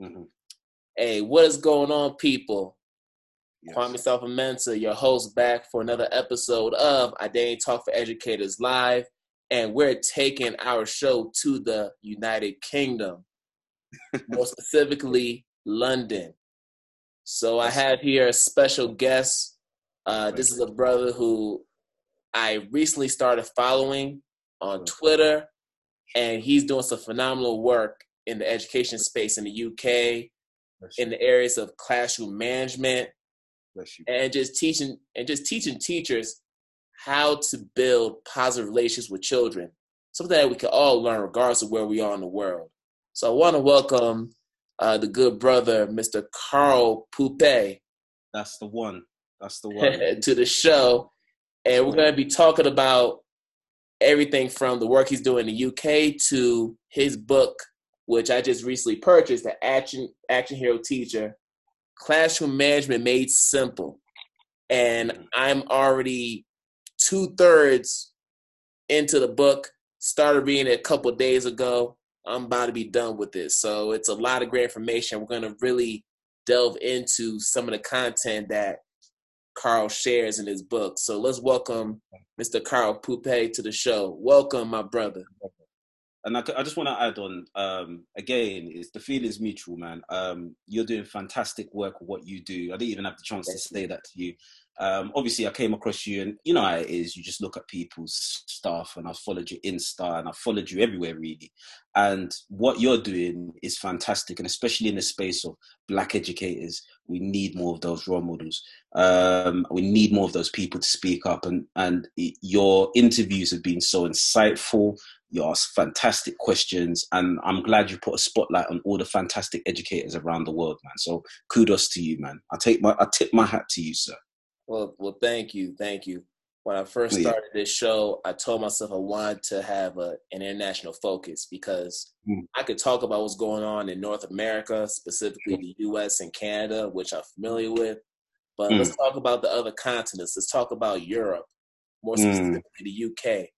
Mm-hmm. Hey, what is going on, people? Yes. Kwame Sarfo-Mensah, your host, back for another episode of Identity Talk for Educators Live, and we're taking our show to the United Kingdom, more specifically London. So I have here a special guest. Uh, this is a brother who I recently started following on Twitter, and he's doing some phenomenal work in the education space in the UK, in the areas of classroom management, and just teaching and just teaching teachers how to build positive relations with children. Something that we can all learn regardless of where we are in the world. So I want to welcome uh, the good brother, Mr. Carl Poupe, That's the one. That's the one. to the show. And we're going to be talking about everything from the work he's doing in the UK to his book, which I just recently purchased, The Action, Action Hero Teacher Classroom Management Made Simple. And I'm already two thirds into the book, started reading it a couple days ago. I'm about to be done with this. So it's a lot of great information. We're going to really delve into some of the content that Carl shares in his book. So let's welcome Mr. Carl Poupe to the show. Welcome, my brother. And I, I just want to add on um, again, is the feelings mutual, man. Um, you're doing fantastic work with what you do. I didn't even have the chance to say that to you. Um, obviously, I came across you, and you know how it is. You just look at people's stuff, and I followed you Insta, and I followed you everywhere, really. And what you're doing is fantastic, and especially in the space of black educators, we need more of those role models. Um, we need more of those people to speak up, and and your interviews have been so insightful. You ask fantastic questions, and I'm glad you put a spotlight on all the fantastic educators around the world, man. So kudos to you, man. I take my I tip my hat to you, sir. Well, well, thank you, thank you. When I first Yeah. started this show, I told myself I wanted to have a, an international focus because Mm. I could talk about what's going on in North America, specifically the U.S. and Canada, which I'm familiar with. But Mm. let's talk about the other continents. Let's talk about Europe, more Mm. specifically the UK.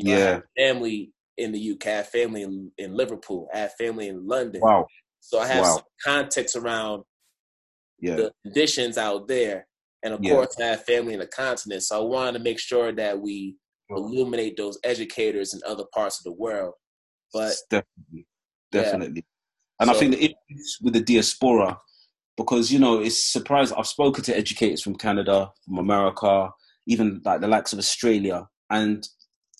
You know, I Yeah. have family in the UK. I have family in, in Liverpool. I have family in London. Wow. So I have Wow. some context around Yeah. the conditions out there. And of Yeah. course, I have family in the continent. So I wanted to make sure that we illuminate those educators in other parts of the world. But definitely, Yeah. definitely. And I think the issues with the diaspora, because you know, it's surprising. I've spoken to educators from Canada, from America, even like the likes of Australia, and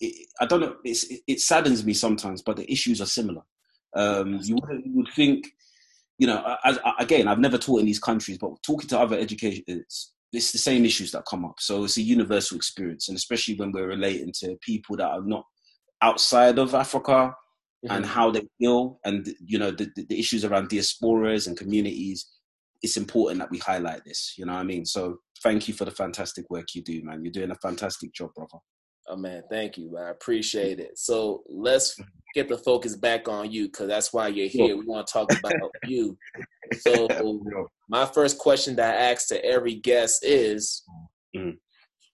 it, I don't know. It's, it, it saddens me sometimes, but the issues are similar. Um, you, would, you would think, you know, as, again, I've never taught in these countries, but talking to other educators, it's the same issues that come up. So it's a universal experience, and especially when we're relating to people that are not outside of Africa and Mhm. how they feel and you know the, the, the issues around diasporas and communities it's important that we highlight this you know what i mean so thank you for the fantastic work you do man you're doing a fantastic job brother oh man, thank you. I appreciate it. So let's get the focus back on you because that's why you're here. We want to talk about you. So my first question that I ask to every guest is Mhm.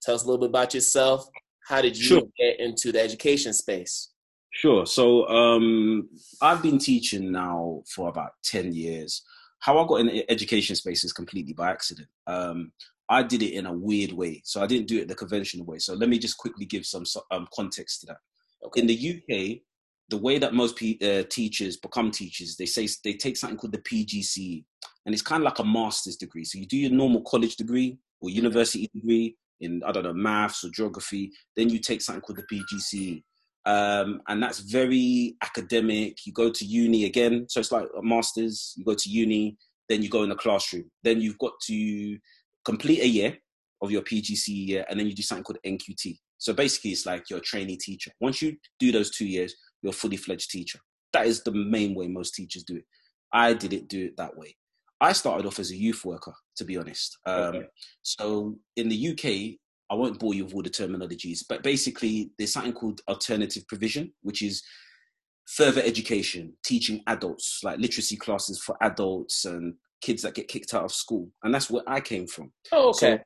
tell us a little bit about yourself. How did you Sure. get into the education space? Sure. So um, I've been teaching now for about 10 years. How I got in the education space is completely by accident. Um, I did it in a weird way. So I didn't do it the conventional way. So let me just quickly give some um, context to that. Okay. In the UK, the way that most pe- uh, teachers become teachers, they say they take something called the PGCE, and it's kind of like a master's degree. So you do your normal college degree or university degree in I don't know maths or geography, then you take something called the PGCE, um, and that's very academic. You go to uni again, so it's like a master's. You go to uni, then you go in the classroom. Then you've got to complete a year of your PGCE year, and then you do something called NQT. So basically, it's like you're a trainee teacher. Once you do those two years, you're a fully fledged teacher. That is the main way most teachers do it. I didn't do it that way. I started off as a youth worker, to be honest. Um, Okay. So in the UK, I won't bore you with all the terminologies, but basically, there's something called alternative provision, which is further education, teaching adults, like literacy classes for adults and kids that get kicked out of school. And that's where I came from. Oh, okay.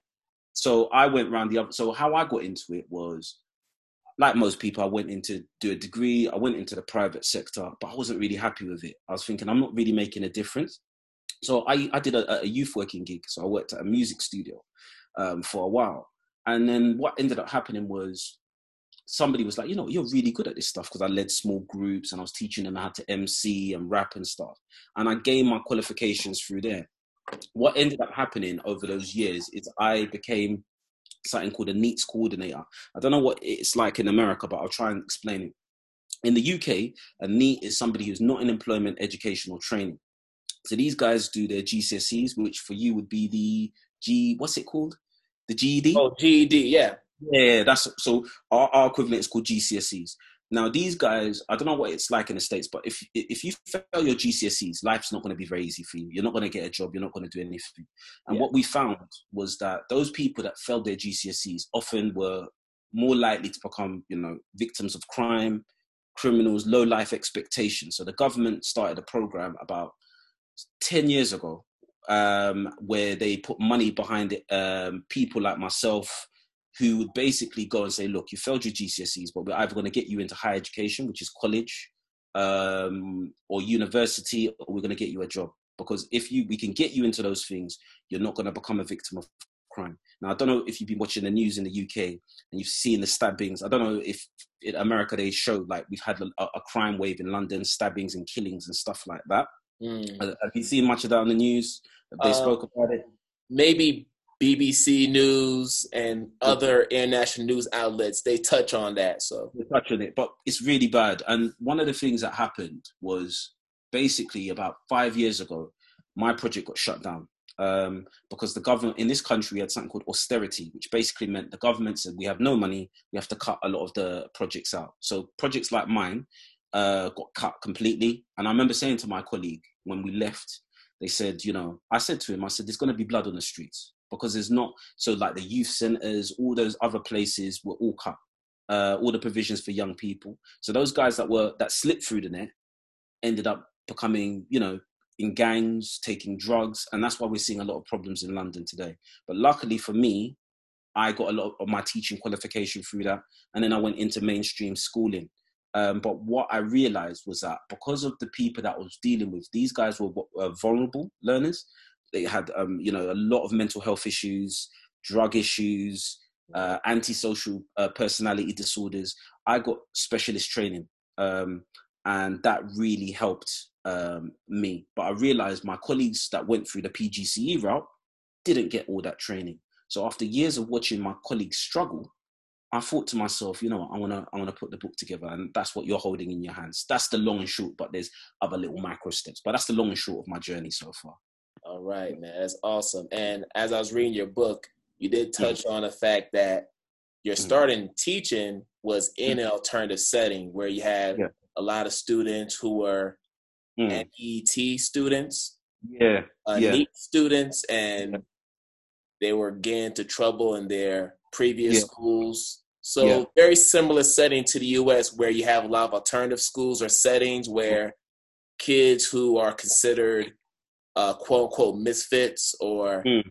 So, so I went around the other. So how I got into it was like most people, I went into do a degree. I went into the private sector, but I wasn't really happy with it. I was thinking I'm not really making a difference. So I, I did a, a youth working gig. So I worked at a music studio um, for a while. And then what ended up happening was somebody was like, you know, you're really good at this stuff because I led small groups and I was teaching them how to MC and rap and stuff. And I gained my qualifications through there. What ended up happening over those years is I became something called a NEETs coordinator. I don't know what it's like in America, but I'll try and explain it. In the UK, a NEET is somebody who's not in employment, education, or training. So these guys do their GCSEs, which for you would be the G, what's it called? The GED? Oh, GED, yeah. Yeah, that's so our, our equivalent is called GCSEs. Now these guys, I don't know what it's like in the states, but if if you fail your GCSEs, life's not going to be very easy for you. You're not going to get a job. You're not going to do anything. And yeah. what we found was that those people that failed their GCSEs often were more likely to become, you know, victims of crime, criminals, low life expectations. So the government started a program about ten years ago um, where they put money behind it. Um, people like myself who would basically go and say, look, you failed your GCSEs, but we're either going to get you into higher education, which is college, um, or university, or we're going to get you a job. Because if you we can get you into those things, you're not going to become a victim of crime. Now, I don't know if you've been watching the news in the UK and you've seen the stabbings. I don't know if in America they show like we've had a, a crime wave in London, stabbings and killings and stuff like that. Mm. Have you seen much of that on the news? They uh, spoke about it. Maybe BBC News and other international news outlets, they touch on that. So they touch on it, but it's really bad. And one of the things that happened was basically about five years ago, my project got shut down um, because the government in this country had something called austerity, which basically meant the government said we have no money, we have to cut a lot of the projects out. So projects like mine uh, got cut completely. And I remember saying to my colleague when we left, they said, you know, I said to him, I said, there's going to be blood on the streets because there's not so like the youth centers, all those other places were all cut, uh, all the provisions for young people. So those guys that were that slipped through the net ended up becoming, you know, in gangs, taking drugs, and that's why we're seeing a lot of problems in London today. But luckily for me, I got a lot of my teaching qualification through that, and then I went into mainstream schooling. Um, but what I realized was that because of the people that I was dealing with, these guys were uh, vulnerable learners they had um, you know a lot of mental health issues, drug issues, uh, antisocial uh, personality disorders. I got specialist training, um, and that really helped um, me. But I realized my colleagues that went through the PGCE route didn't get all that training. So after years of watching my colleagues struggle, I thought to myself, you know, I want to, I want to put the book together, and that's what you're holding in your hands. That's the long and short, but there's other little micro steps. But that's the long and short of my journey so far. All right, man. That's awesome. And as I was reading your book, you did touch on the fact that your mm-hmm. starting teaching was in an alternative setting where you had yeah. a lot of students who were mm. NEET students, yeah, uh, yeah. Students, and they were getting into trouble in their previous yeah. schools. So very similar setting to the U.S. where you have a lot of alternative schools or settings where kids who are considered uh, quote unquote misfits or mm.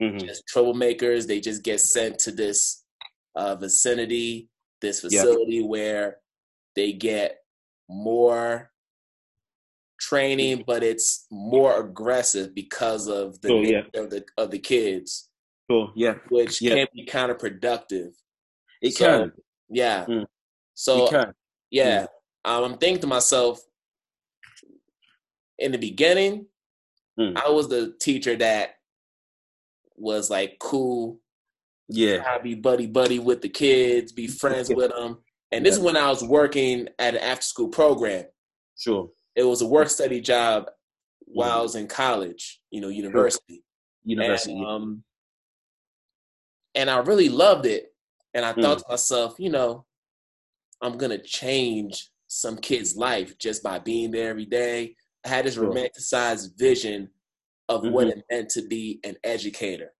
mm-hmm. just troublemakers. They just get sent to this uh, vicinity, this facility yep. where they get more training, but it's more aggressive because of the oh, yeah. of the of the kids. Cool. Yeah. Which yeah. can be counterproductive. It so, can. Yeah. Mm. So can. yeah, mm. um, I'm thinking to myself, in the beginning, Mm. I was the teacher that was like cool. Yeah. I'd be buddy buddy with the kids, be friends with them. And this yeah. is when I was working at an after school program. Sure. It was a work study job while I was in college, you know, university. University. And, um, and I really loved it. And I thought mm. to myself, you know, I'm gonna change some kid's life just by being there every day, had this romanticized vision of mm-hmm. what it meant to be an educator,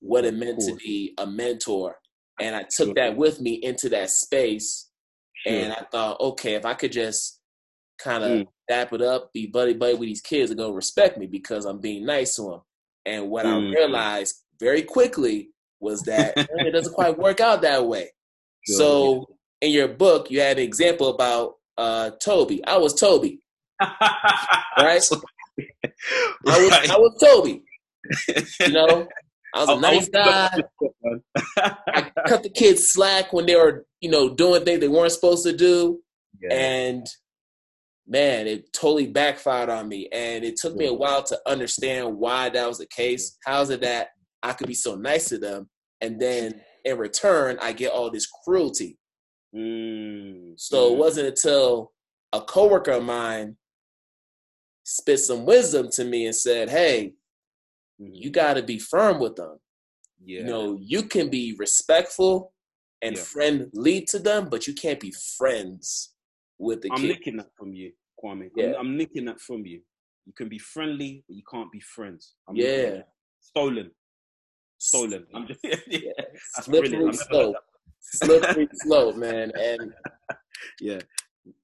what it meant to be a mentor. And I took that with me into that space. Sure. And I thought, okay, if I could just kind of mm. dap it up, be buddy buddy with these kids, they're gonna respect me because I'm being nice to them. And what mm. I realized very quickly was that it doesn't quite work out that way. Sure. So in your book, you had an example about uh, Toby. I was Toby, right? I was I was Toby. You know, I was a nice guy. I cut the kids slack when they were, you know, doing things they weren't supposed to do. Yeah. And man, it totally backfired on me. And it took me a while to understand why that was the case. How's it that I could be so nice to them and then in return I get all this cruelty? Mm. So it wasn't until a coworker of mine spit some wisdom to me and said, Hey, you mm. got to be firm with them. Yeah. You know, you can be respectful and yeah. friendly to them, but you can't be friends with the I'm kid. nicking that from you, Kwame. Yeah. I'm, I'm, nicking that from you. You can be friendly, but you can't be friends. I'm yeah. Stolen. Stolen. I'm just yeah. yeah. Slippery slope. Slippery slope, man. And yeah.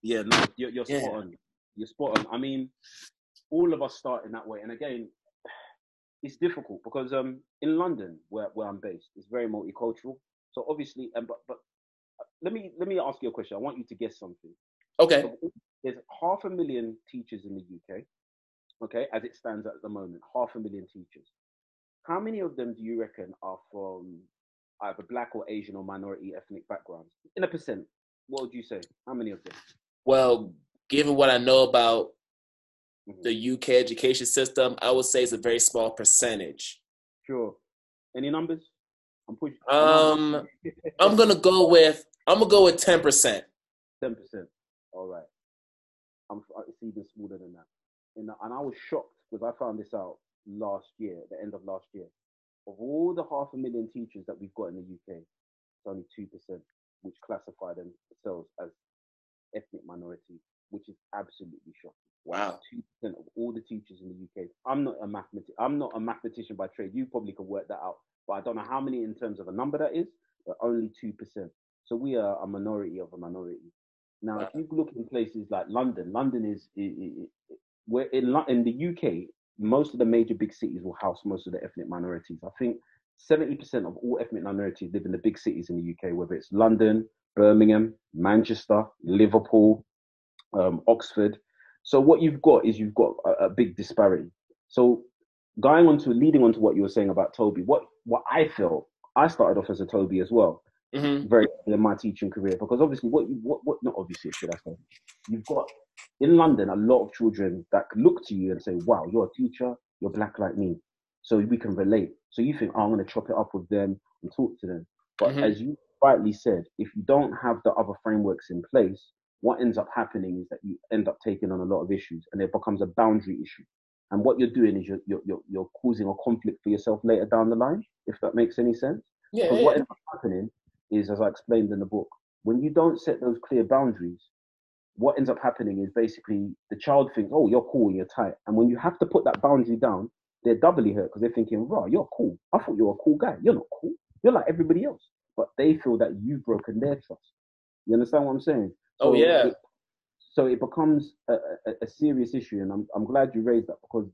Yeah, no, you're, you're yeah. spot on. You're spot on. I mean, all of us start in that way. And again, it's difficult because um in London, where, where I'm based, it's very multicultural. So obviously, and but but uh, let me let me ask you a question. I want you to guess something. Okay. There's half a million teachers in the UK. Okay, as it stands at the moment, half a million teachers. How many of them do you reckon are from either black or Asian or minority ethnic backgrounds? In a percent, what would you say? How many of them? Well, given what I know about mm-hmm. the UK education system, I would say it's a very small percentage. Sure. Any numbers? I'm pushing. Um, I'm gonna go with I'm gonna go with ten percent. Ten percent. All right. I'm it's even smaller than that. And, and I was shocked because I found this out last year, the end of last year. Of all the half a million teachers that we've got in the UK, it's only two percent which classify themselves as ethnic minorities, which is absolutely shocking. Wow. Two percent of all the teachers in the UK. I'm not a mathematician. I'm not a mathematician by trade. You probably can work that out, but I don't know how many in terms of a number that is. But only two percent. So we are a minority of a minority. Now, wow. if you look in places like London, London is, where in in the UK, most of the major big cities will house most of the ethnic minorities. I think 70% of all ethnic minorities live in the big cities in the UK, whether it's London, Birmingham, Manchester, Liverpool, um, Oxford. So what you've got is you've got a, a, big disparity. So going on to leading on to what you were saying about Toby, what what I felt, I started off as a Toby as well, mm-hmm. very in my teaching career because obviously what you what, what not obviously should I say, you've got in London a lot of children that look to you and say, "Wow, you're a teacher, you're black like me," so we can relate. So you think, oh, I'm going to chop it up with them and talk to them. But mm-hmm. as you rightly said, if you don't have the other frameworks in place, what ends up happening is that you end up taking on a lot of issues and it becomes a boundary issue. And what you're doing is you're, you're, you're, you're causing a conflict for yourself later down the line, if that makes any sense. Yeah, because yeah. what ends up happening is, as I explained in the book, when you don't set those clear boundaries, what ends up happening is basically the child thinks, oh, you're cool, and you're tight. And when you have to put that boundary down, they're doubly hurt because they're thinking, "Raw, you're cool. I thought you were a cool guy. You're not cool. You're like everybody else." But they feel that you've broken their trust. You understand what I'm saying? Oh, yeah. So it becomes a, a, a, serious issue, and I'm I'm glad you raised that because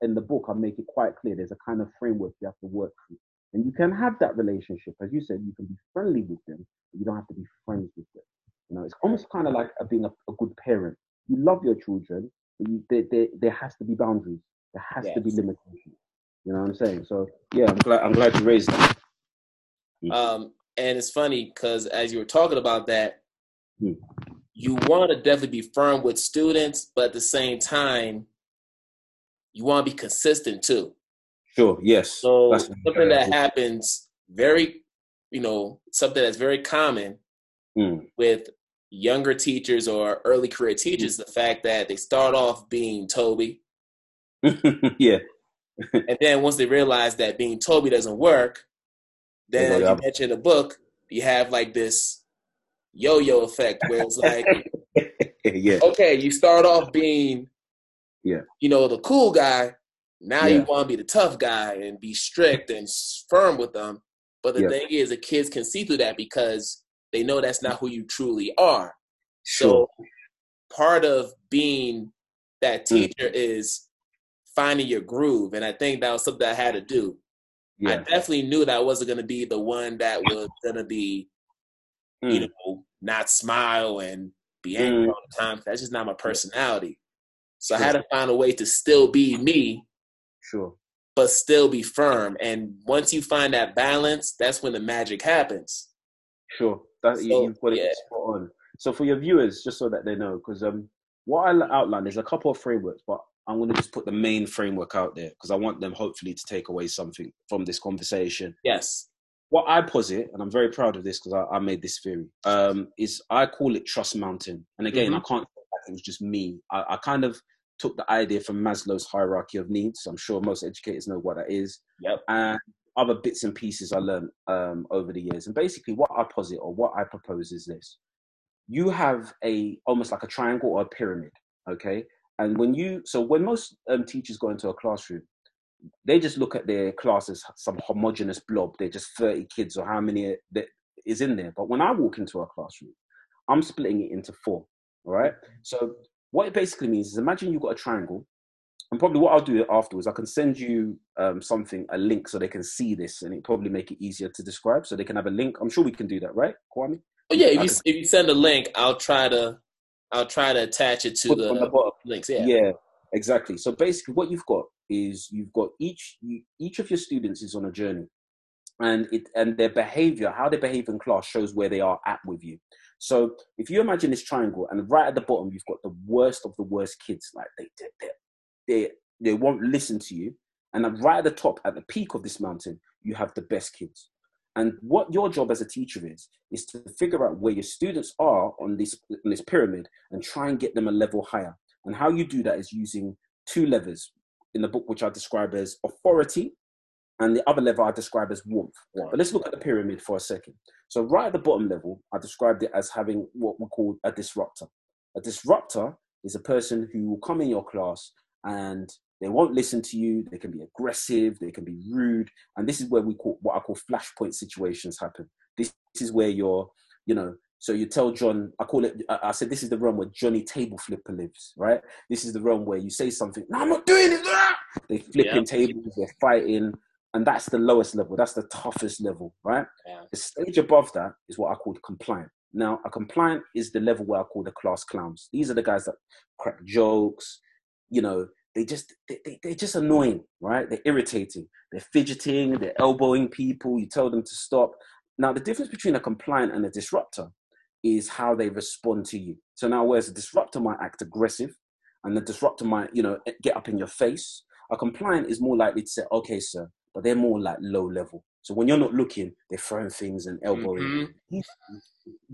in the book I make it quite clear there's a kind of framework you have to work through, and you can have that relationship, as you said, you can be friendly with them, but you don't have to be friends with them. You know, it's almost kind of like being a, a good parent. You love your children, but you, there, there, there has to be boundaries. There has yes. to be limitations. You know what I'm saying? So yeah, I'm glad I'm glad you raised that. Um, and it's funny because as you were talking about that, mm. You want to definitely be firm with students, but at the same time, you want to be consistent too. Sure. Yes. So that's something that happens very, you know, something that's very common mm. with younger teachers or early career teachers, mm. the fact that they start off being Toby, yeah. and then once they realize that being Toby doesn't work, then you mentioned the book, you have like this yo-yo effect where it's like, yeah, okay, you start off being, yeah, you know, the cool guy. Now yeah. you want to be the tough guy and be strict and firm with them. But the yeah. thing is, the kids can see through that because they know that's not who you truly are. Sure. So part of being that mm. teacher mm. is finding your groove. And I think that was something I had to do. Yeah. I definitely knew that I wasn't going to be the one that was going to be, mm. you know, not smile and be angry mm. all the time. That's just not my personality. So sure. I had to find a way to still be me. Sure. But still be firm. And once you find that balance, that's when the magic happens. Sure. That so, you, put it yeah. spot on. So for your viewers, just so that they know, because um, what I outlined is a couple of frameworks, but I'm going to just put the main framework out there because I want them hopefully to take away something from this conversation. Yes. What I posit, and I'm very proud of this because I, I, made this theory, um, is I call it Trust Mountain. And again, mm-hmm. I can't it was just me. I, I, kind of took the idea from Maslow's hierarchy of needs. I'm sure most educators know what that is. Yep. And other bits and pieces I learned um, over the years. And basically, what I posit or what I propose is this: you have a almost like a triangle or a pyramid, okay? And when you, so when most um, teachers go into a classroom, they just look at their class as some homogenous blob. They're just 30 kids or how many that is in there. But when I walk into a classroom, I'm splitting it into four. All right. So what it basically means is imagine you've got a triangle. And probably what I'll do afterwards, I can send you um, something, a link, so they can see this, and it probably make it easier to describe. So they can have a link. I'm sure we can do that, right, Kwame? Oh yeah, if you, if you send a link, I'll try to I'll try to attach it to the, the links. Yeah. Yeah, exactly. So basically, what you've got is you've got each each of your students is on a journey, and it and their behavior, how they behave in class, shows where they are at with you. So if you imagine this triangle, and right at the bottom, you've got the worst of the worst kids, like they they they, they won't listen to you, and right at the top, at the peak of this mountain, you have the best kids. And what your job as a teacher is, is to figure out where your students are on this, on this pyramid and try and get them a level higher. And how you do that is using two levers in the book, which I describe as authority, and the other level I describe as warmth. But let's look at the pyramid for a second. So, right at the bottom level, I described it as having what we call a disruptor. A disruptor is a person who will come in your class and they won't listen to you. They can be aggressive. They can be rude. And this is where we call what I call flashpoint situations happen. This, this is where you're, you know, so you tell John, I call it, I said, this is the realm where Johnny Table Flipper lives, right? This is the realm where you say something, no, I'm not doing it. They flipping yeah. tables, they're fighting. And that's the lowest level. That's the toughest level, right? Yeah. The stage above that is what I call compliant. Now, a compliant is the level where I call the class clowns. These are the guys that crack jokes, you know, they just they, they, they're just annoying, right? They're irritating. They're fidgeting. They're elbowing people. You tell them to stop. Now, the difference between a compliant and a disruptor is how they respond to you. So now, whereas a disruptor might act aggressive, and the disruptor might, you know, get up in your face, a compliant is more likely to say, "Okay, sir," but they're more like low level. So when you're not looking, they're throwing things and elbowing. Mm-hmm. You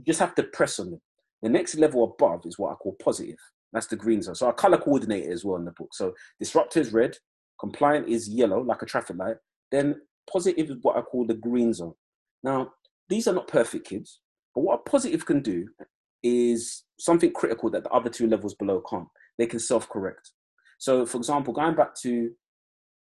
just have to press on them. The next level above is what I call positive. That's the green zone. So I color coordinated as well in the book. So disruptor is red, compliant is yellow, like a traffic light. Then positive is what I call the green zone. Now, these are not perfect kids, but what a positive can do is something critical that the other two levels below can't. They can self correct. So, for example, going back to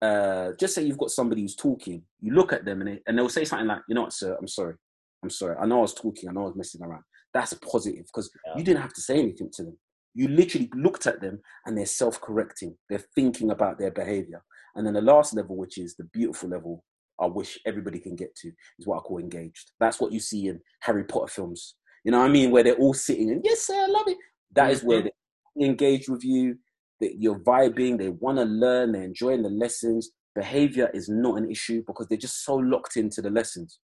uh, just say you've got somebody who's talking, you look at them and, they, and they'll say something like, you know what, sir, I'm sorry. I'm sorry. I know I was talking. I know I was messing around. That's positive because yeah. you didn't have to say anything to them. You literally looked at them and they're self correcting, they're thinking about their behavior. And then the last level, which is the beautiful level, I wish everybody can get to, is what I call engaged. That's what you see in Harry Potter films. You know what I mean? Where they're all sitting and, yes, sir, I love it. That mm-hmm. where they engage with you, that you're vibing, they want to learn, they're enjoying the lessons. Behavior is not an issue because they're just so locked into the lessons.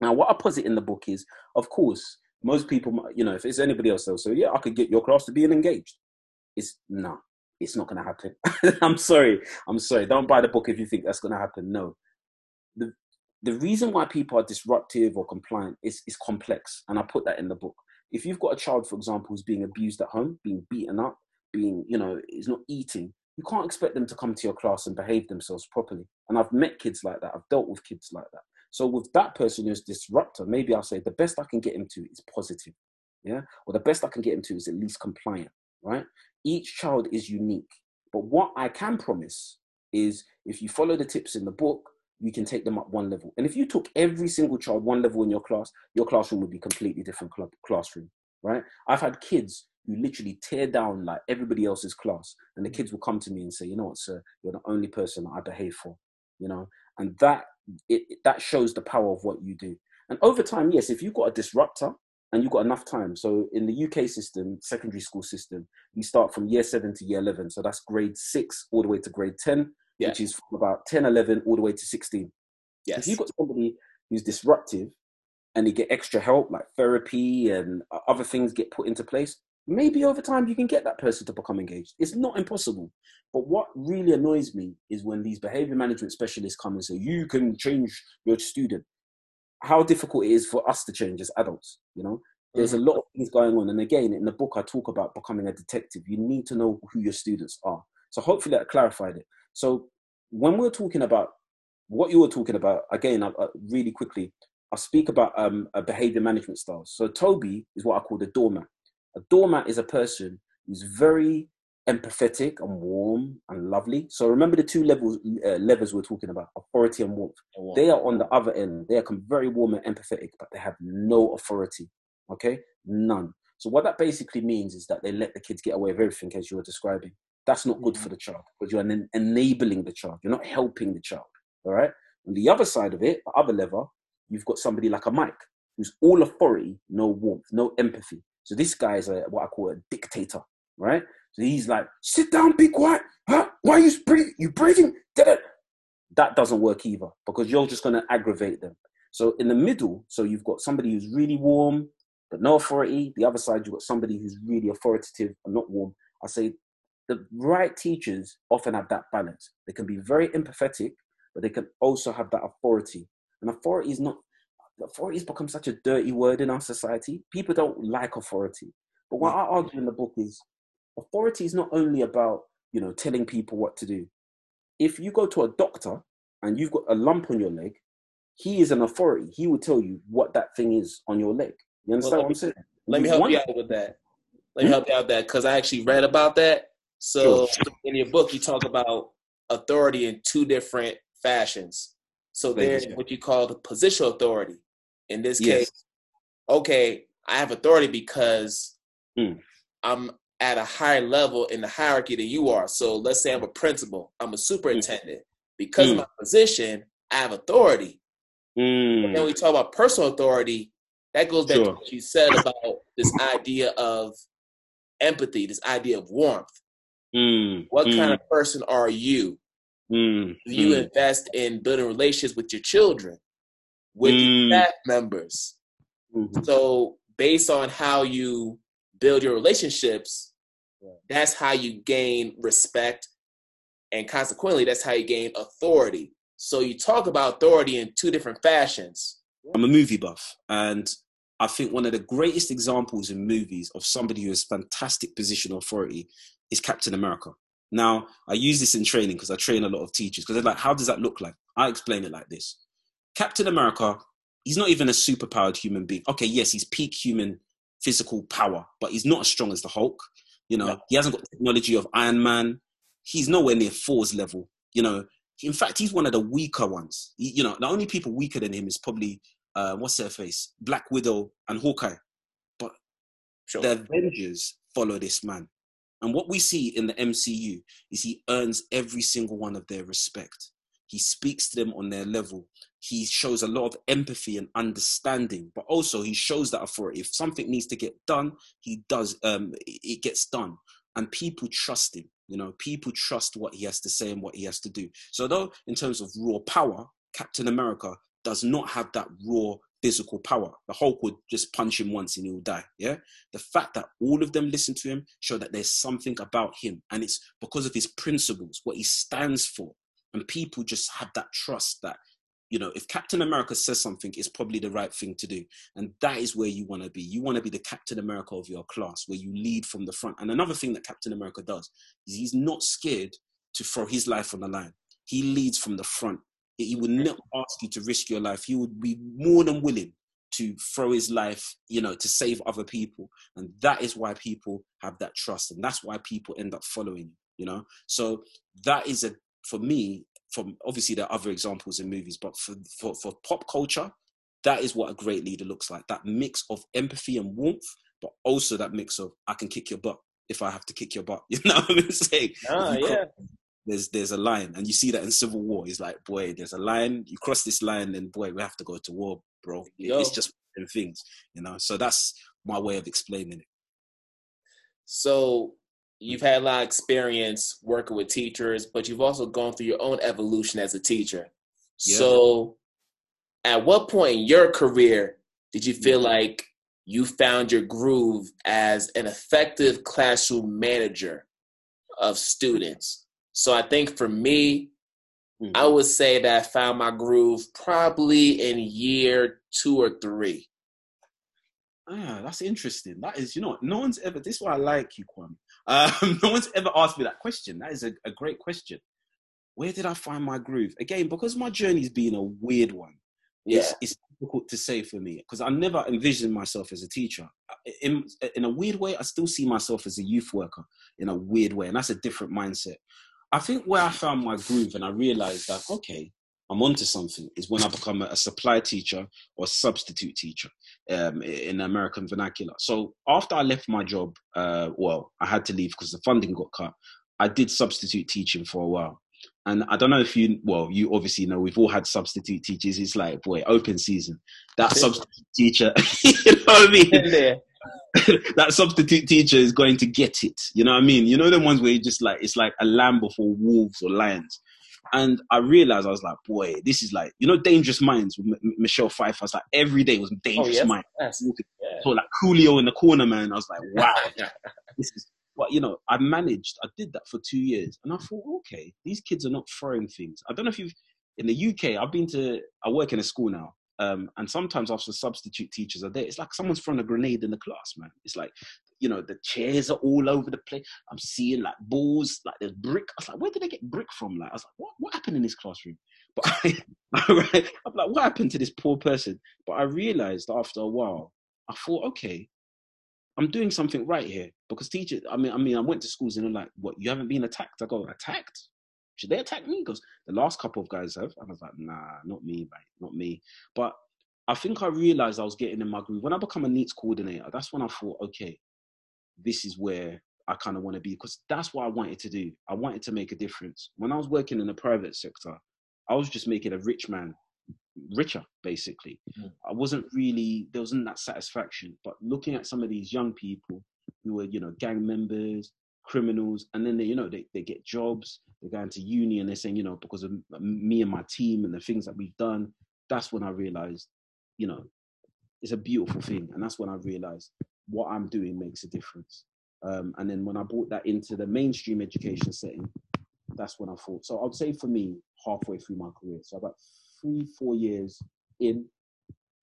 Now, what I posit in the book is, of course, most people, you know, if it's anybody else, they'll say, yeah, I could get your class to be engaged. It's no, it's not going to happen. I'm sorry. I'm sorry. Don't buy the book if you think that's going to happen. No. The, the reason why people are disruptive or compliant is, is complex. And I put that in the book. If you've got a child, for example, who's being abused at home, being beaten up, being, you know, is not eating, you can't expect them to come to your class and behave themselves properly. And I've met kids like that. I've dealt with kids like that. So with that person who's disruptor, maybe I'll say the best I can get him to is positive, yeah, or the best I can get him to is at least compliant, right? Each child is unique, but what I can promise is if you follow the tips in the book, you can take them up one level. And if you took every single child one level in your class, your classroom would be completely different cl- classroom, right? I've had kids who literally tear down like everybody else's class, and the mm. kids will come to me and say, "You know what, sir? You're the only person I behave for," you know, and that it, that shows the power of what you do. And over time, yes, if you've got a disruptor and you've got enough time. So in the UK system, secondary school system, you start from year seven to year 11. So that's grade six all the way to grade 10, yeah. which is from about 10, 11 all the way to 16. Yes. If you've got somebody who's disruptive and they get extra help like therapy and other things get put into place, maybe over time you can get that person to become engaged. It's not impossible. But what really annoys me is when these behavior management specialists come and say, you can change your student. How difficult it is for us to change as adults, you know? There's a mm-hmm. lot of things going on. And again, in the book, I talk about becoming a detective. You need to know who your students are. So hopefully that clarified it. So when we're talking about what you were talking about, again, I, I, really quickly, I'll speak about um, a behavior management styles. So Toby is what I call the doormat. A doormat is a person who's very empathetic and warm and lovely. So remember the two levels uh, levels we're talking about, authority and warmth. and warmth. They are on the other end. They are very warm and empathetic, but they have no authority. Okay, none. So what that basically means is that they let the kids get away with everything as you were describing. That's not good mm-hmm. for the child because you're en- enabling the child. You're not helping the child. All right. On the other side of it, the other lever, you've got somebody like a Mike who's all authority, no warmth, no empathy. So this guy is a, what I call a dictator, right? So he's like, sit down, be quiet. Huh? Why are you breathing? You breathing? That doesn't work either because you're just going to aggravate them. So in the middle, so you've got somebody who's really warm but no authority. The other side, you've got somebody who's really authoritative and not warm. I say the right teachers often have that balance. They can be very empathetic, but they can also have that authority. And authority is not authority has become such a dirty word in our society. People don't like authority. But what I argue in the book is authority is not only about, you know, telling people what to do. If you go to a doctor and you've got a lump on your leg, he is an authority. He will tell you what that thing is on your leg. You understand well, what I'm saying? Let me help you out with that. Let me hmm? help you out with that because I actually read about that. So sure. in your book, you talk about authority in two different fashions. So there's what you call the positional authority. In this yes. case, okay, I have authority because mm. I'm at a higher level in the hierarchy than you are. So let's say I'm a principal, I'm a superintendent. Mm. Because mm. of my position, I have authority. Mm. then we talk about personal authority. That goes back sure. to what you said about this idea of empathy, this idea of warmth. Mm. What kind mm. of person are you? Mm, Do you mm. invest in building relationships with your children, with mm. your staff members? Mm-hmm. So, based on how you build your relationships, that's how you gain respect, and consequently, that's how you gain authority. So, you talk about authority in two different fashions. I'm a movie buff, and I think one of the greatest examples in movies of somebody who has fantastic position authority is Captain America. Now, I use this in training because I train a lot of teachers because they're like, how does that look like? I explain it like this Captain America, he's not even a superpowered human being. Okay, yes, he's peak human physical power, but he's not as strong as the Hulk. You know, no. he hasn't got the technology of Iron Man. He's nowhere near Thor's level. You know, in fact, he's one of the weaker ones. He, you know, the only people weaker than him is probably uh, what's their face, Black Widow and Hawkeye. But sure. the Avengers follow this man. And what we see in the MCU is he earns every single one of their respect. He speaks to them on their level. He shows a lot of empathy and understanding, but also he shows that authority. If something needs to get done, he does. Um, it gets done, and people trust him. You know, people trust what he has to say and what he has to do. So, though in terms of raw power, Captain America does not have that raw physical power. The Hulk would just punch him once and he will die. Yeah. The fact that all of them listen to him show that there's something about him, and it's because of his principles, what he stands for, and people just have that trust that you know if Captain America says something, it's probably the right thing to do, and that is where you want to be. You want to be the Captain America of your class, where you lead from the front. And another thing that Captain America does is he's not scared to throw his life on the line. He leads from the front he would not ask you to risk your life. He would be more than willing to throw his life, you know, to save other people. And that is why people have that trust. And that's why people end up following you, you know? So that is a, for me, from obviously there are other examples in movies, but for, for, for pop culture, that is what a great leader looks like. That mix of empathy and warmth, but also that mix of I can kick your butt if I have to kick your butt. You know what I'm saying? Ah, yeah there's there's a line, and you see that in civil war. It's like, boy, there's a line. You cross this line, then boy, we have to go to war, bro. Yo. It's just things, you know. So that's my way of explaining it. So you've had a lot of experience working with teachers, but you've also gone through your own evolution as a teacher. Yeah. So at what point in your career did you feel mm-hmm. like you found your groove as an effective classroom manager of students? So I think for me, mm-hmm. I would say that I found my groove probably in year two or three. Ah, that's interesting. That is, you know, no one's ever. This is why I like you, Kwame. Um, no one's ever asked me that question. That is a, a great question. Where did I find my groove? Again, because my journey's been a weird one. Yeah. It's, it's difficult to say for me because I never envisioned myself as a teacher. In, in a weird way, I still see myself as a youth worker in a weird way, and that's a different mindset. I think where I found my groove and I realized that, okay, I'm onto something is when I become a, supply teacher or substitute teacher um, in American vernacular. So after I left my job, uh, well, I had to leave because the funding got cut. I did substitute teaching for a while. And I don't know if you, well, you obviously know we've all had substitute teachers. It's like, boy, open season. That substitute teacher, you know what I mean? that substitute teacher is going to get it. You know what I mean? You know the ones where you just like, it's like a lamb before wolves or lions. And I realized I was like, boy, this is like, you know, Dangerous Minds with M- Michelle Pfeiffer. I was like, every day was oh, Dangerous oh, yes. Minds. Yes. Yeah. So like Coolio in the corner, man. I was like, wow, this is. But you know, I managed. I did that for two years, and I thought, okay, these kids are not throwing things. I don't know if you've in the UK. I've been to. I work in a school now, um, and sometimes after substitute teachers are there, it's like someone's thrown a grenade in the class, man. It's like, you know, the chairs are all over the place. I'm seeing like balls, like there's brick. I was like, where did they get brick from? Like, I was like, what, what happened in this classroom? But I, I'm like, what happened to this poor person? But I realized after a while, I thought, okay, I'm doing something right here because teachers. I mean, I mean, I went to schools and they're like, what? You haven't been attacked? I go, attacked? Should they attack me? Because the last couple of guys have. And I was like, nah, not me, mate, not me. But I think I realized I was getting in my groove. When I become a NEETs coordinator, that's when I thought, okay, this is where I kind of want to be because that's what I wanted to do. I wanted to make a difference. When I was working in the private sector, I was just making a rich man richer, basically. Mm. I wasn't really, there wasn't that satisfaction. But looking at some of these young people who were, you know, gang members, criminals, and then they, you know, they, they get jobs, they go into to uni, and they're saying, you know, because of me and my team and the things that we've done, that's when I realized, you know, it's a beautiful thing, and that's when I realized what I'm doing makes a difference. Um, and then when I brought that into the mainstream education setting, that's when I thought. So I'd say for me, halfway through my career, so about three, four years in,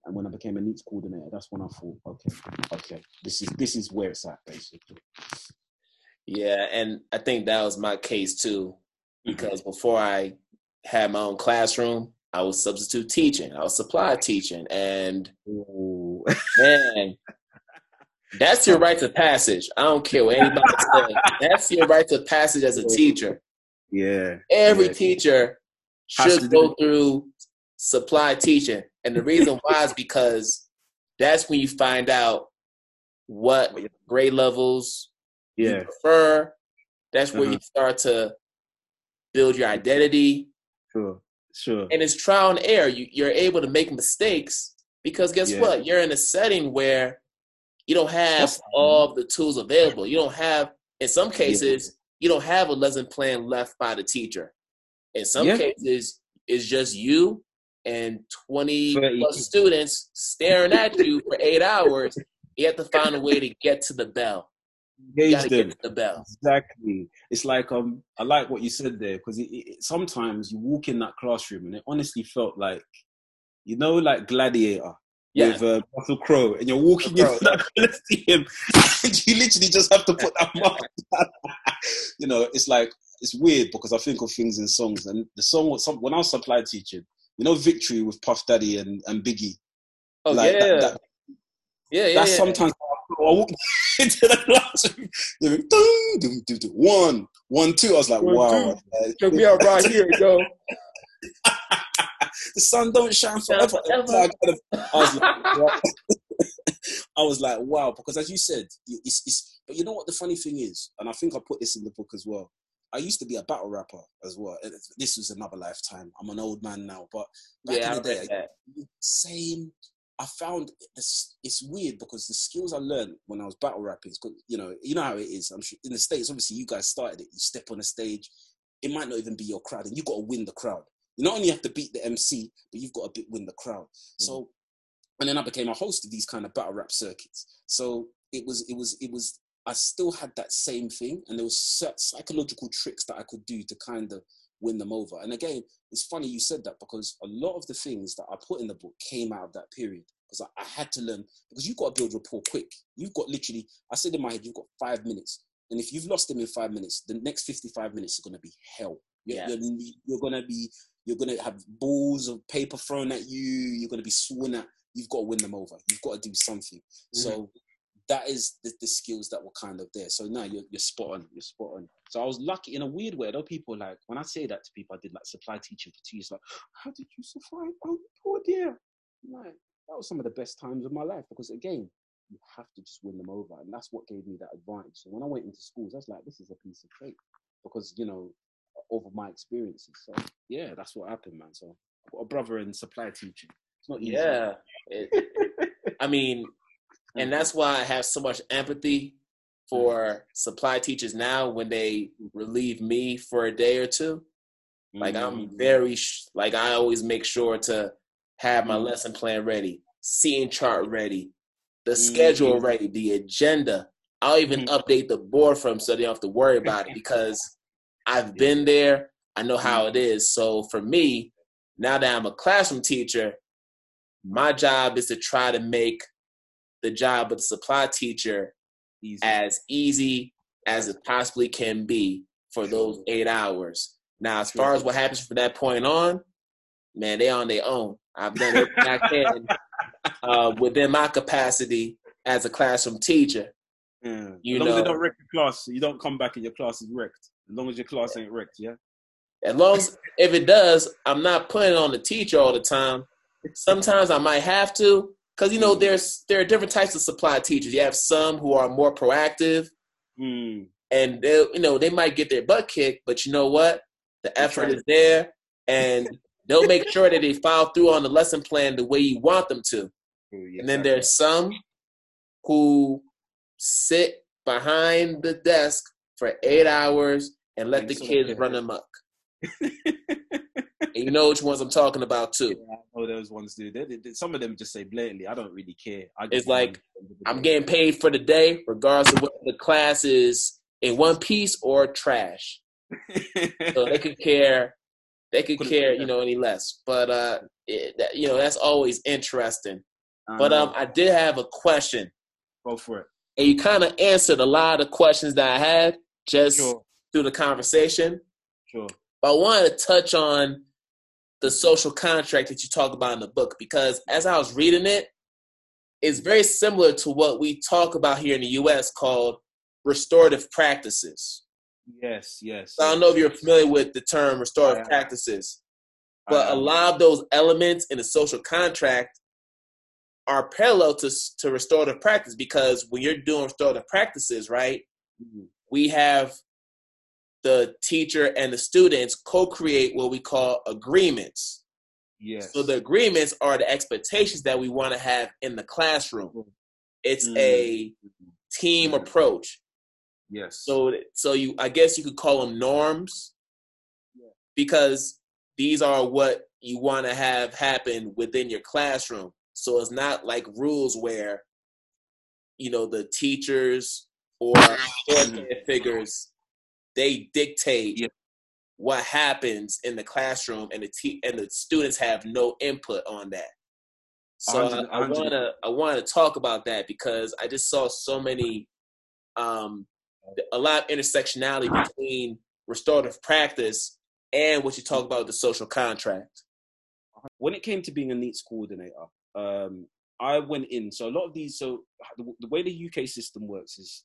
and when I became a NEETs coordinator, that's when I thought, okay, okay, this is this is where it's at, basically. Yeah, and I think that was my case too, mm-hmm. because before I had my own classroom, I was substitute teaching, I was supply teaching, and Ooh. man, that's your rite to passage. I don't care what anybody says. That's your rite to passage as a teacher. Yeah. Every yeah. teacher should go through supply teaching. And the reason why is because that's when you find out what grade levels yeah. you prefer. That's where uh-huh. you start to build your identity. Sure, sure. And it's trial and error. You, you're able to make mistakes because guess yeah. what? You're in a setting where you don't have all the tools available. You don't have, in some cases, yeah. you don't have a lesson plan left by the teacher. In some yeah. cases, it's just you and 20 plus students staring at you for eight hours. You have to find a way to get to the bell engage them. the bell. Exactly. It's like um, I like what you said there because sometimes you walk in that classroom and it honestly felt like, you know, like Gladiator. Yeah. With uh, Russell Crowe, and you're walking into that Colosseum, and you literally just have to put that mark. you know, it's like it's weird because I think of things in songs, and the song was some, when I was supply teaching, you know, Victory with Puff Daddy and, and Biggie. Oh like yeah, that, that, yeah, yeah. That's yeah. sometimes I walk into the classroom. One, one, two. I was like, one, wow. Check me out right here, yo. the sun don't shine forever. I was like, wow. I was like, wow, because as you said, it's, it's, but you know what the funny thing is, and I think I put this in the book as well. I used to be a battle rapper as well. This was another lifetime. I'm an old man now, but back yeah, in the day, same I found this, it's weird because the skills I learned when I was battle rapping, you know, you know how it is. I'm sure in the states, obviously, you guys started it. You step on a stage, it might not even be your crowd, and you got to win the crowd. You not only have to beat the MC, but you've got to win the crowd. Mm-hmm. So, and then I became a host of these kind of battle rap circuits. So it was, it was, it was. I still had that same thing, and there was psychological tricks that I could do to kind of win them over. And again, it's funny you said that because a lot of the things that I put in the book came out of that period because I, I, had to learn because you've got to build rapport quick. You've got literally, I said in my head, you've got five minutes. And if you've lost them in five minutes, the next 55 minutes are going to be hell. You're, yeah. you're, you're going to be, you're going to have balls of paper thrown at you. You're going to be sworn at. You've got to win them over. You've got to do something. Mm-hmm. So that is the, the, skills that were kind of there. So now you're, you're spot on. You're spot on. So I was lucky in a weird way. Though people like when I say that to people, I did like supply teaching for two years. Like, how did you survive? Oh, poor dear. Like that was some of the best times of my life because again, you have to just win them over, and that's what gave me that advantage. So when I went into schools, I was like, this is a piece of cake because you know over my experiences. So yeah, that's what happened, man. So a brother in supply teaching. It's not easy. Yeah, it, I mean, and that's why I have so much empathy for supply teachers now when they relieve me for a day or two. Like I'm mm-hmm. very like I always make sure to have my mm-hmm. lesson plan ready, seeing chart ready, the schedule mm-hmm. ready, the agenda. I'll even update the board from so they don't have to worry about it because I've been there. I know how it is. So for me, now that I'm a classroom teacher, my job is to try to make the job of the supply teacher easy. as easy as it possibly can be for those eight hours. Now, as far as what happens from that point on, man, they on their own. I've done it I can uh, within my capacity as a classroom teacher. Yeah. You as long know, as they don't wreck your class, you don't come back and your class is wrecked. As long as your class ain't wrecked, yeah. As long as if it does, I'm not putting on the teacher all the time. Sometimes I might have to, because you know mm. there's there are different types of supply teachers. You have some who are more proactive, mm. and they you know they might get their butt kicked, but you know what? The effort is there, and they'll make sure that they follow through on the lesson plan the way you want them to. and then there's some who sit behind the desk for eight hours and let the kids run amok. and you know which ones I'm talking about too. Yeah, I know those ones do. They, they, some of them just say blatantly, "I don't really care." it's like I'm getting paid for the day, regardless of whether the class is in one piece or trash. so they could care. They could care, you know, any less. But uh, it, that, you know, that's always interesting. But um, I did have a question. Go for it. And you kind of answered a lot of questions that I had just sure. through the conversation. Sure. But I wanted to touch on the social contract that you talk about in the book because as I was reading it, it's very similar to what we talk about here in the US called restorative practices. Yes, yes. So I don't know if you're familiar with the term restorative practices, but a lot of those elements in the social contract are parallel to, to restorative practice because when you're doing restorative practices, right, mm-hmm. we have the teacher and the students co-create what we call agreements. Yes. So the agreements are the expectations that we want to have in the classroom. It's mm. a team mm. approach. Yes. So so you I guess you could call them norms. Yeah. Because these are what you want to have happen within your classroom. So it's not like rules where you know the teachers or mm. figures they dictate yeah. what happens in the classroom, and the te- and the students have no input on that. So I want to I want to talk about that because I just saw so many, um, a lot of intersectionality between restorative practice and what you talk about the social contract. When it came to being a NEETs coordinator, um, I went in. So a lot of these, so the, the, way the UK system works is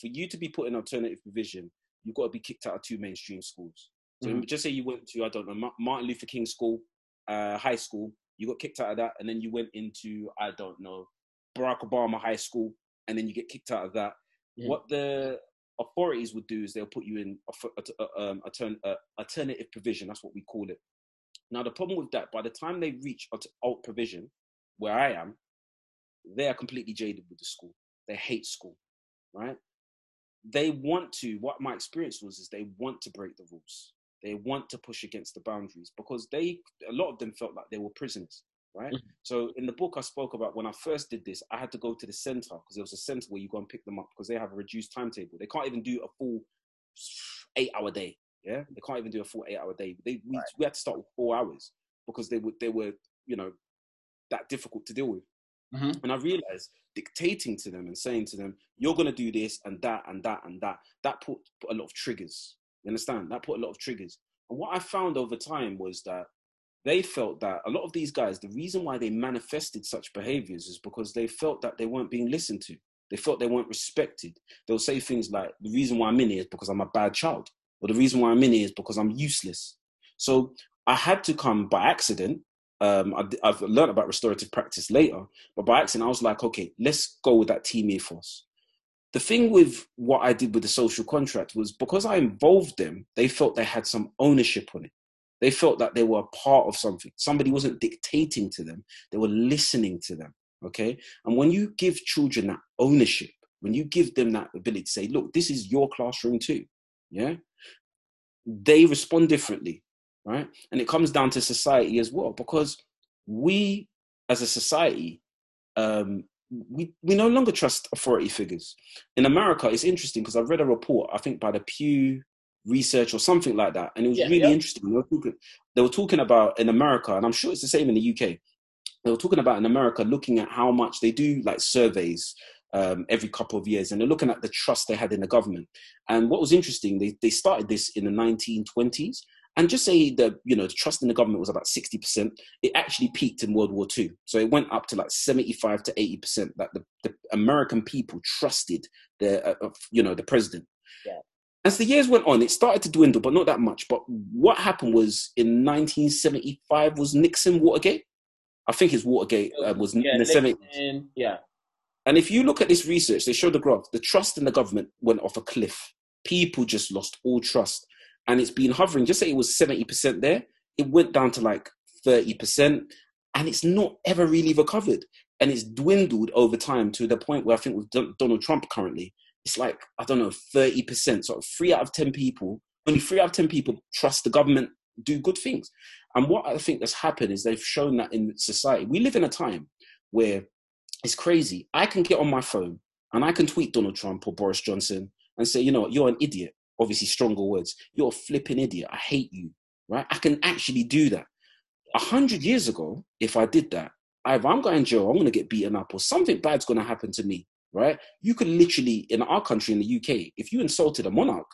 for you to be put in alternative provision, you've got to be kicked out of two mainstream schools. So mm-hmm. just say you went to I don't know Martin Luther King School, uh, high school. You got kicked out of that, and then you went into I don't know Barack Obama High School, and then you get kicked out of that. What the authorities would do is they'll put you in a, a, um, a, alternative provision. That's what we call it. Now the problem with that, by the time they reach alt provision, where I am, they are completely jaded with the school. They hate school, right? They want to. What my experience was is they want to break the rules. They want to push against the boundaries because they, a lot of them felt like they were prisoners, right? Mm-hmm. So in the book I spoke about when I first did this, I had to go to the center because there was a center where you go and pick them up because they have a reduced timetable. They can't even do a full eight hour day. Yeah, they can't even do a full eight hour day. They we, right. we had to start with four hours because they were they were you know that difficult to deal with. Mm-hmm. And I realized dictating to them and saying to them, "You're going to do this and that and that and that," that put, put a lot of triggers. You understand? That put a lot of triggers. And what I found over time was that they felt that a lot of these guys, the reason why they manifested such behaviors is because they felt that they weren't being listened to. They felt they weren't respected. They'll say things like, "The reason why I'm in here is because I'm a bad child," or "The reason why I'm in here is because I'm useless." So I had to come by accident um, I, have learned about restorative practice later, but by accident, I was like, okay, let's go with that team ethos. The thing with what I did with the social contract was because I involved them, they felt they had some ownership on it. They felt that they were a part of something. Somebody wasn't dictating to them, they were listening to them. Okay. And when you give children that ownership, when you give them that ability to say, look, this is your classroom too. Yeah. They respond differently right? And it comes down to society as well, because we as a society, um, we, we no longer trust authority figures. In America, it's interesting because I read a report, I think by the Pew Research or something like that, and it was yeah, really yeah. interesting. They were, talking, they were talking about in America, and I'm sure it's the same in the UK. They were talking about in America looking at how much they do like surveys um, every couple of years, and they're looking at the trust they had in the government. And what was interesting, they, they started this in the 1920s, and just say that you know the trust in the government was about 60% it actually peaked in world war ii so it went up to like 75 to 80% that the, the american people trusted the uh, you know the president. Yeah. as the years went on it started to dwindle but not that much. But what happened was in 1975 was nixon watergate? I think his watergate uh, was yeah, in the 70s yeah. And if you look at this research they show the graph. The trust in the government went off a cliff. People just lost all trust and it's been hovering. Just say it was seventy percent there, it went down to like thirty percent, and it's not ever really recovered. And it's dwindled over time to the point where I think with Donald Trump currently, it's like I don't know thirty percent. So three out of ten people, only three out of ten people trust the government do good things. And what I think has happened is they've shown that in society, we live in a time where it's crazy. I can get on my phone and I can tweet Donald Trump or Boris Johnson and say, you know you're an idiot obviously stronger words. You're a flipping idiot. I hate you. Right? I can actually do that. A hundred years ago, if I did that, if I'm going to jail, I'm going to get beaten up, or something bad's going to happen to me. Right? You could literally, in our country, in the UK, if you insulted a monarch,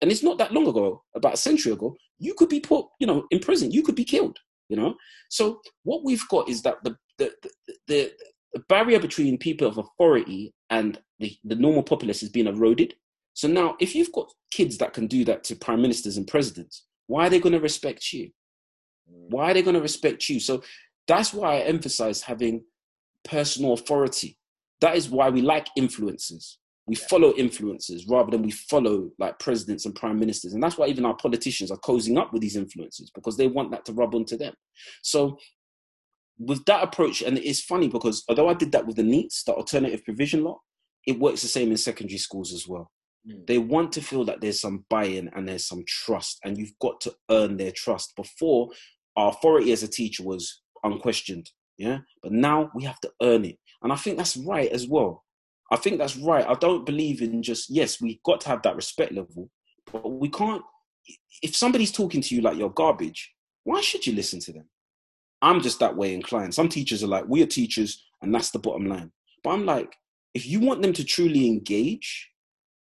and it's not that long ago, about a century ago, you could be put, you know, in prison. You could be killed. You know. So what we've got is that the the the, the, the barrier between people of authority and the, the normal populace is being eroded. So now, if you've got kids that can do that to prime ministers and presidents, why are they going to respect you? Why are they going to respect you? So that's why I emphasize having personal authority. That is why we like influencers. We follow influencers rather than we follow like presidents and prime ministers. And that's why even our politicians are cozying up with these influencers because they want that to rub onto them. So with that approach, and it's funny because although I did that with the NEETs, the alternative provision law, it works the same in secondary schools as well. Mm. They want to feel that there's some buy-in and there's some trust, and you've got to earn their trust. Before, our authority as a teacher was unquestioned, yeah. But now we have to earn it, and I think that's right as well. I think that's right. I don't believe in just yes, we've got to have that respect level, but we can't. If somebody's talking to you like you're garbage, why should you listen to them? I'm just that way inclined. Some teachers are like, we are teachers, and that's the bottom line. But I'm like, if you want them to truly engage,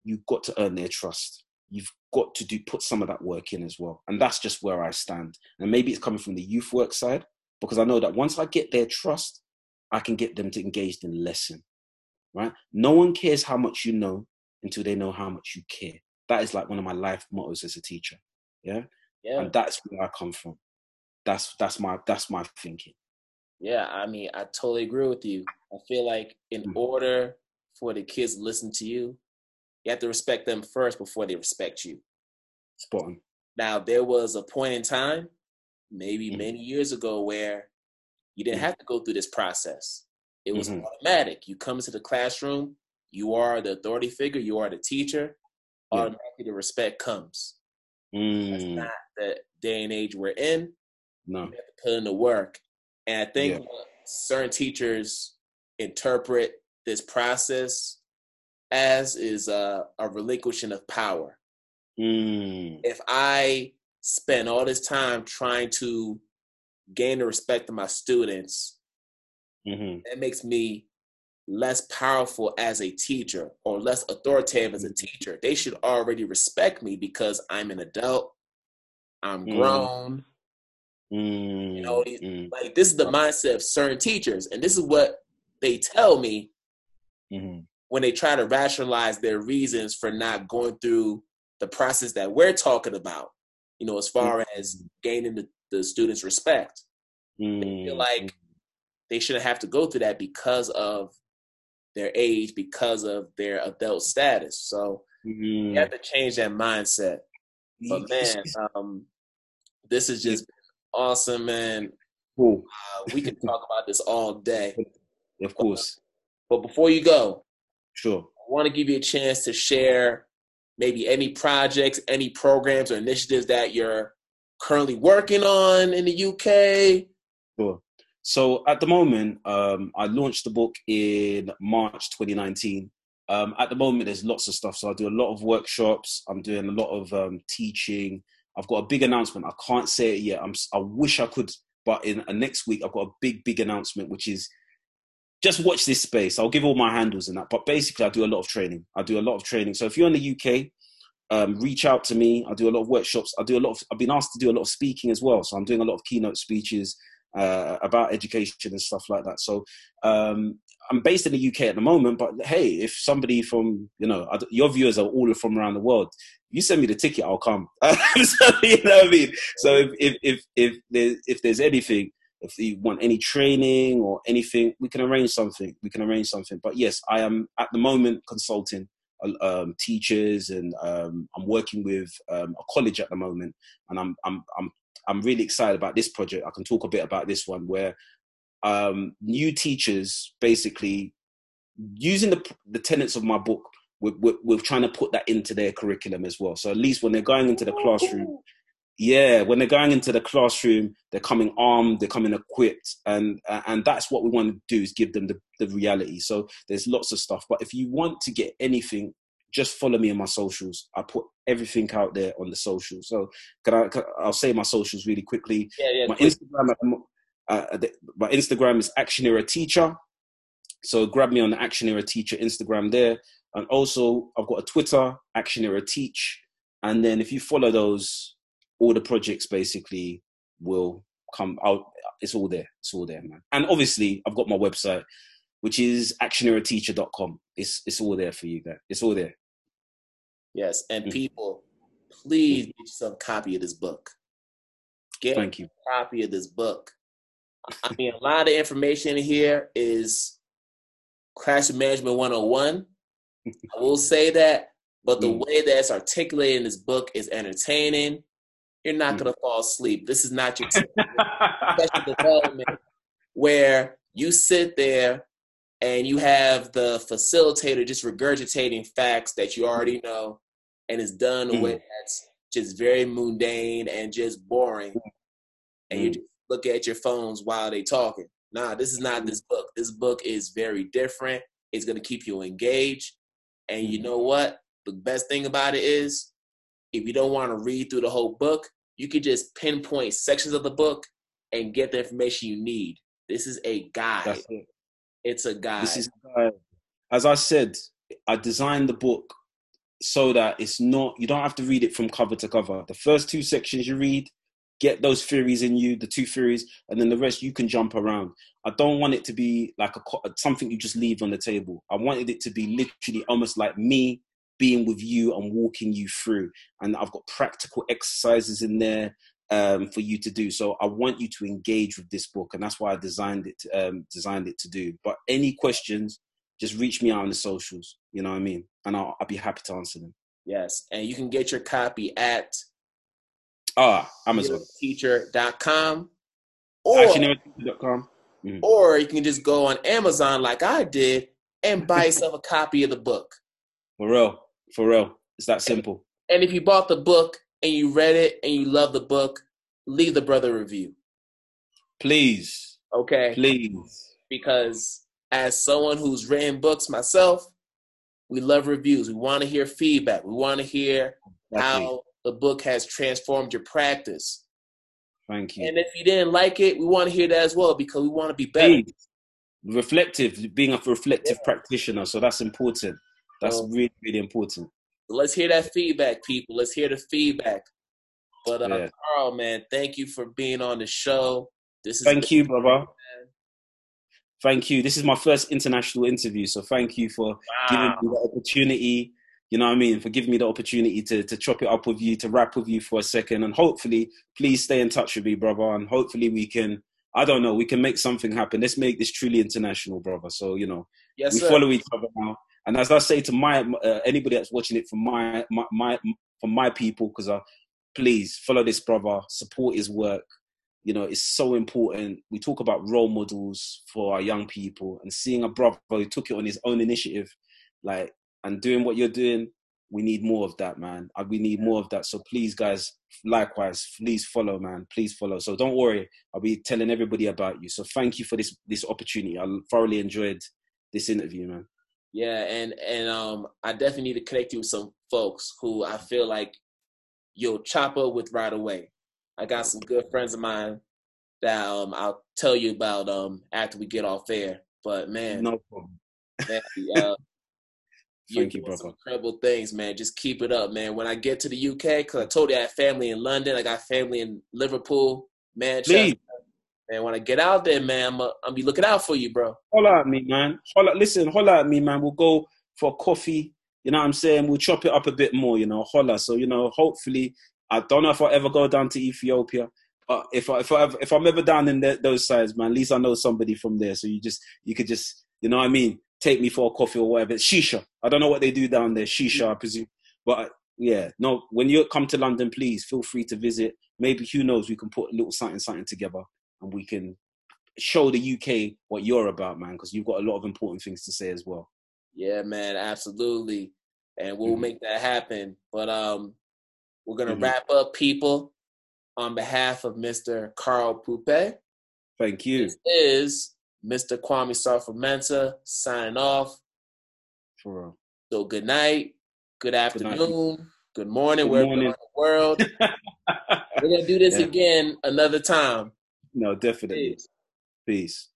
you've got to earn their trust. You've got to do put some of that work in as well. And that's just where I stand. And maybe it's coming from the youth work side, because I know that once I get their trust, I can get them to engage in lesson. Right? No one cares how much you know until they know how much you care. That is like one of my life mottos as a teacher. Yeah. Yeah. And that's where I come from. That's that's my that's my thinking. Yeah, I mean, I totally agree with you. I feel like in mm-hmm. order for the kids to listen to you, you have to respect them first before they respect you. Spot on. Now, there was a point in time, maybe mm-hmm. many years ago, where you didn't have to go through this process. It was mm-hmm. automatic. You come into the classroom, you are the authority figure, you are the teacher. Yeah. Automatically, the respect comes. Mm. That's not the day and age we're in. No, you have to put in the work, and I think yeah. certain teachers interpret this process as is a, a relinquishing of power. Mm. If I spend all this time trying to gain the respect of my students, mm-hmm. that makes me less powerful as a teacher or less authoritative as a mm-hmm. teacher. They should already respect me because I'm an adult, I'm mm. grown. Mm. You know, mm. like this is the mindset of certain teachers, and this is what they tell me mm-hmm. When they try to rationalize their reasons for not going through the process that we're talking about. You know, as far mm-hmm. as gaining the, the students' respect, mm-hmm. they feel like mm-hmm. they shouldn't have to go through that because of their age, because of their adult status. So mm-hmm. you have to change that mindset. But man, um, this is just awesome, man. Cool. Uh, we can talk about this all day. Of course. But before you go, sure. I want to give you a chance to share maybe any projects, any programs or initiatives that you're currently working on in the UK. Sure. So at the moment, um, I launched the book in March 2019. Um, at the moment, there's lots of stuff. So I do a lot of workshops. I'm doing a lot of um, teaching. I've got a big announcement. I can't say it yet. I'm, I wish I could, but in uh, next week I've got a big, big announcement, which is just watch this space. I'll give all my handles and that. But basically, I do a lot of training. I do a lot of training. So if you're in the UK, um, reach out to me. I do a lot of workshops. I do a lot of. I've been asked to do a lot of speaking as well. So I'm doing a lot of keynote speeches uh, about education and stuff like that. So um, I'm based in the UK at the moment. But hey, if somebody from you know your viewers are all from around the world, you send me the ticket, I'll come. so, you know what I mean? So if if if if there's, if there's anything if you want any training or anything, we can arrange something. We can arrange something. But yes, I am at the moment consulting uh, um, teachers, and um, I'm working with um, a college at the moment, and I'm I'm I'm I'm really excited about this project. I can talk a bit about this one where um, new teachers basically using the the tenets of my book. We're, we're, we're trying to put that into their curriculum as well. So at least when they're going into the classroom, yeah, when they're going into the classroom, they're coming armed, they're coming equipped, and and that's what we want to do is give them the, the reality. So there's lots of stuff, but if you want to get anything, just follow me on my socials. I put everything out there on the socials. So can I? Can, I'll say my socials really quickly. Yeah, yeah. My Instagram, uh, my Instagram is Action Era Teacher. So grab me on the Action Era Teacher Instagram there, and also I've got a Twitter, Action Era Teach, and then if you follow those all the projects basically will come out. It's all there. It's all there, man. And obviously, I've got my website, which is actionerateacher.com. It's it's all there for you guys. It's all there. Yes, and mm-hmm. people, please get yourself a copy of this book. Get Thank you. a copy of this book. I mean, a lot of information here is crash management 101. I will say that, but the mm. way that it's articulated in this book is entertaining you're not mm. going to fall asleep. This is not your special development where you sit there and you have the facilitator just regurgitating facts that you already know and it's done in a way mm. that's just very mundane and just boring. And you mm. just look at your phones while they talking. Nah, this is not this book. This book is very different. It's going to keep you engaged. And you know what? The best thing about it is if you don't want to read through the whole book, you could just pinpoint sections of the book and get the information you need. This is a guide. It. It's a guide. This is guide. As I said, I designed the book so that it's not you don't have to read it from cover to cover. The first two sections you read, get those theories in you, the two theories, and then the rest you can jump around. I don't want it to be like a something you just leave on the table. I wanted it to be literally almost like me being with you and walking you through. And I've got practical exercises in there um, for you to do. So I want you to engage with this book, and that's why I designed it. To, um, designed it to do. But any questions, just reach me out on the socials. You know what I mean? And I'll, I'll be happy to answer them. Yes, and you can get your copy at ah Amazon teacher.com or actionerateacher.com mm. or you can just go on Amazon like I did and buy yourself a copy of the book. For real, for real, it's that simple. And if you bought the book and you read it and you love the book, leave the brother review. Please. Okay. Please. Because as someone who's written books myself, we love reviews. We want to hear feedback. We want to hear how the book has transformed your practice. Thank you. And if you didn't like it, we want to hear that as well because we want to be better. Please. Reflective, being a reflective yeah. practitioner. So that's important. That's so, really, really important. Let's hear that feedback, people. Let's hear the feedback. But uh, yeah. Carl, man, thank you for being on the show. This is thank you, brother. Man. Thank you. This is my first international interview, so thank you for wow. giving me the opportunity. You know what I mean? For giving me the opportunity to to chop it up with you, to rap with you for a second, and hopefully, please stay in touch with me, brother, and hopefully we can. I don't know. We can make something happen. Let's make this truly international, brother. So you know, yes, we sir. follow each other now. And as I say to my uh, anybody that's watching it from my my, my from my people, because uh, please follow this brother, support his work. You know, it's so important. We talk about role models for our young people, and seeing a brother who took it on his own initiative, like and doing what you're doing, we need more of that, man. Uh, we need more of that. So please, guys, likewise, please follow, man. Please follow. So don't worry, I'll be telling everybody about you. So thank you for this this opportunity. I thoroughly enjoyed this interview, man. Yeah, and and um, I definitely need to connect you with some folks who I feel like you'll chop up with right away. I got some good friends of mine that um, I'll tell you about um, after we get off air. But man, no problem. Man, uh, Thank you, brother. incredible things, man. Just keep it up, man. When I get to the UK, because I told you I have family in London, I got family in Liverpool, Manchester. Man, when I get out there, man, I'm gonna be looking out for you, bro. Holla at me, man. Holla, listen, holla at me, man. We'll go for coffee. You know what I'm saying? We'll chop it up a bit more, you know, holla. So, you know, hopefully, I don't know if I'll ever go down to Ethiopia. But if I, if I if I'm ever down in the, those sides, man, at least I know somebody from there. So you just you could just you know what I mean take me for a coffee or whatever. Shisha. I don't know what they do down there. Shisha, I presume. But yeah, no. When you come to London, please feel free to visit. Maybe who knows, we can put a little something something together, and we can show the UK what you're about, man. Because you've got a lot of important things to say as well. Yeah, man, absolutely, and we'll mm-hmm. make that happen. But um, we're gonna mm-hmm. wrap up, people. On behalf of Mr. Carl Poupe. Thank you. This is Mr. Kwame Sarfo signing off. For real. So good night, good afternoon, good, night. good morning, good wherever morning. in the world. We're gonna do this yeah. again another time. No, definitely. Peace. Peace.